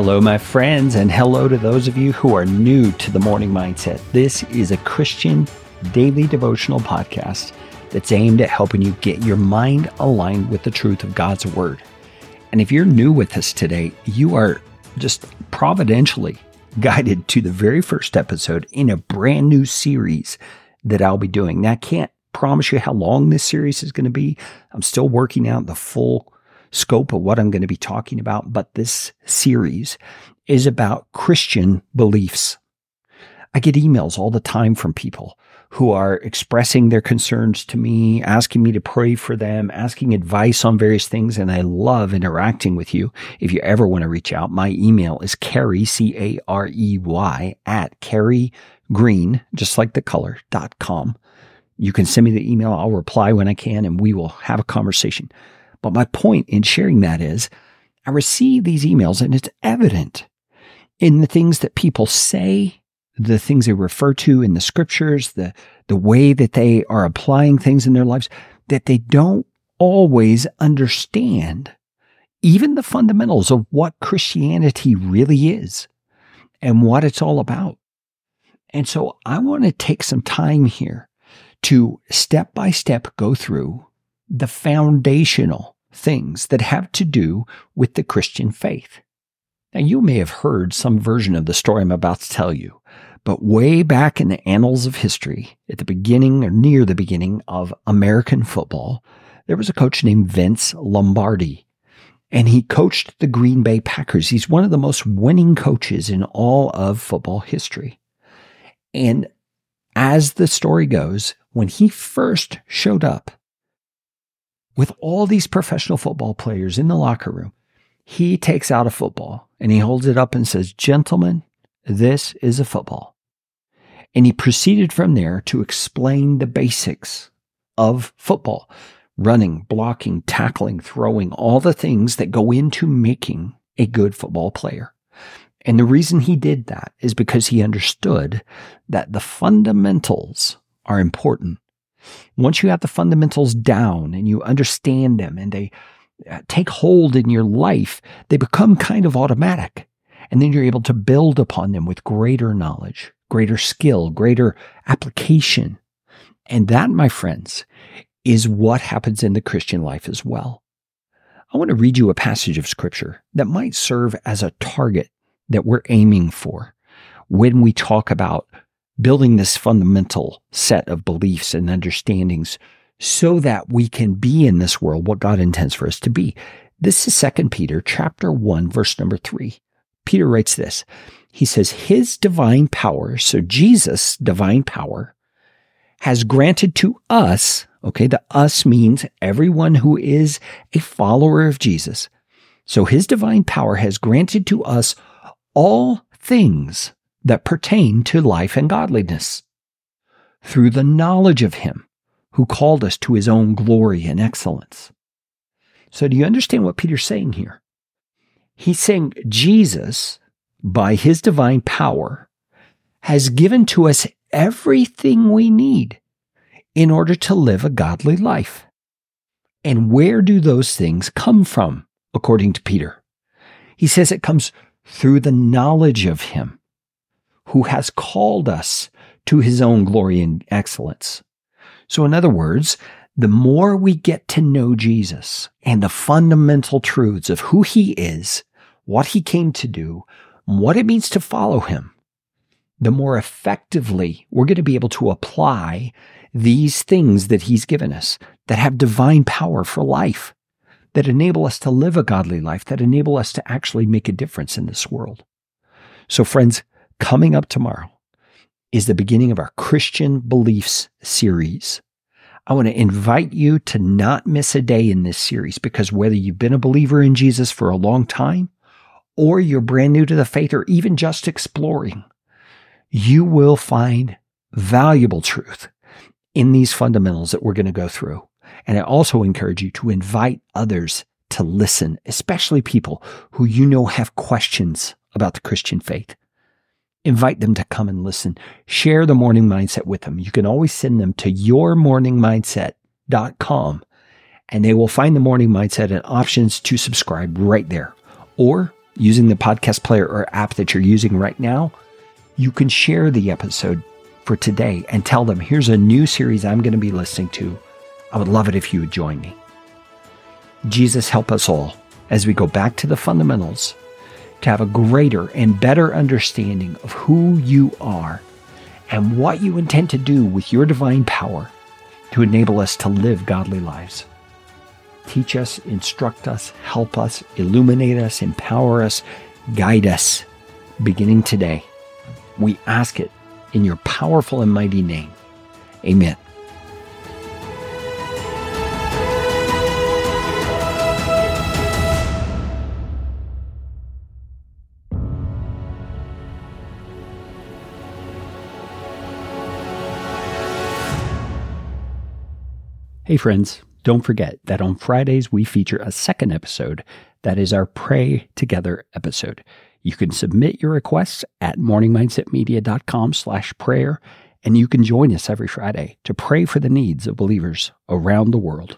Hello, my friends, and hello to those of you who are new to the Morning Mindset. This is a Christian daily devotional podcast that's aimed at helping you get your mind aligned with the truth of God's Word. And if you're new with us today, you are just providentially guided to the very first episode in a brand new series that I'll be doing. Now, I can't promise you how long this series is going to be. I'm still working out the full scope of what I'm going to be talking about, but this series is about Christian beliefs. I get emails all the time from people who are expressing their concerns to me, asking me to pray for them, asking advice on various things, and I love interacting with you. If you ever want to reach out, my email is Carey, C-A-R-E-Y, at Carey Green, just like the color, dot com. You can send me the email. I'll reply when I can and we will have a conversation. But my point in sharing that is I receive these emails and it's evident in the things that people say, the things they refer to in the scriptures, the, the way that they are applying things in their lives, that they don't always understand even the fundamentals of what Christianity really is and what it's all about. And so I want to take some time here to step by step go through the foundational things that have to do with the Christian faith. Now, you may have heard some version of the story I'm about to tell you, but way back in the annals of history, at the beginning or near the beginning of American football, there was a coach named Vince Lombardi, and he coached the Green Bay Packers. He's one of the most winning coaches in all of football history. And as the story goes, when he first showed up with all these professional football players in the locker room, he takes out a football and he holds it up and says, Gentlemen, this is a football. And he proceeded from there to explain the basics of football running, blocking, tackling, throwing, all the things that go into making a good football player. And the reason he did that is because he understood that the fundamentals are important once you have the fundamentals down and you understand them and they uh, take hold in your life, they become kind of automatic. And then you're able to build upon them with greater knowledge, greater skill, greater application. And that, my friends, is what happens in the Christian life as well. I want to read you a passage of scripture that might serve as a target that we're aiming for when we talk about building this fundamental set of beliefs and understandings so that we can be in this world what God intends for us to be. This is 2 Peter chapter 1 verse number 3. Peter writes this. He says his divine power, so Jesus divine power has granted to us, okay, the us means everyone who is a follower of Jesus. So his divine power has granted to us all things that pertain to life and godliness through the knowledge of Him who called us to His own glory and excellence. So, do you understand what Peter's saying here? He's saying Jesus, by His divine power, has given to us everything we need in order to live a godly life. And where do those things come from, according to Peter? He says it comes through the knowledge of Him who has called us to his own glory and excellence. So, in other words, the more we get to know Jesus and the fundamental truths of who he is, what he came to do, what it means to follow him, the more effectively we're going to be able to apply these things that he's given us that have divine power for life, that enable us to live a godly life, that enable us to actually make a difference in this world. So, friends, coming up tomorrow is the beginning of our Christian beliefs series. I want to invite you to not miss a day in this series because whether you've been a believer in Jesus for a long time or you're brand new to the faith or even just exploring, you will find valuable truth in these fundamentals that we're going to go through. And I also encourage you to invite others to listen, especially people who you know have questions about the Christian faith invite them to come and listen. Share the morning mindset with them. You can always send them to yourmorningmindset.com and they will find the morning mindset and options to subscribe right there. Or using the podcast player or app that you're using right now, you can share the episode for today and tell them, here's a new series I'm going to be listening to. I would love it if you would join me. Jesus, help us all as we go back to the fundamentals to have a greater and better understanding of who you are and what you intend to do with your divine power to enable us to live godly lives. Teach us, instruct us, help us, illuminate us, empower us, guide us, beginning today. We ask it in your powerful and mighty name. Amen. Hey, friends, don't forget that on Fridays we feature a second episode that is our Pray Together episode. You can submit your requests at morningmindsetmedia.com slash prayer, and you can join us every Friday to pray for the needs of believers around the world.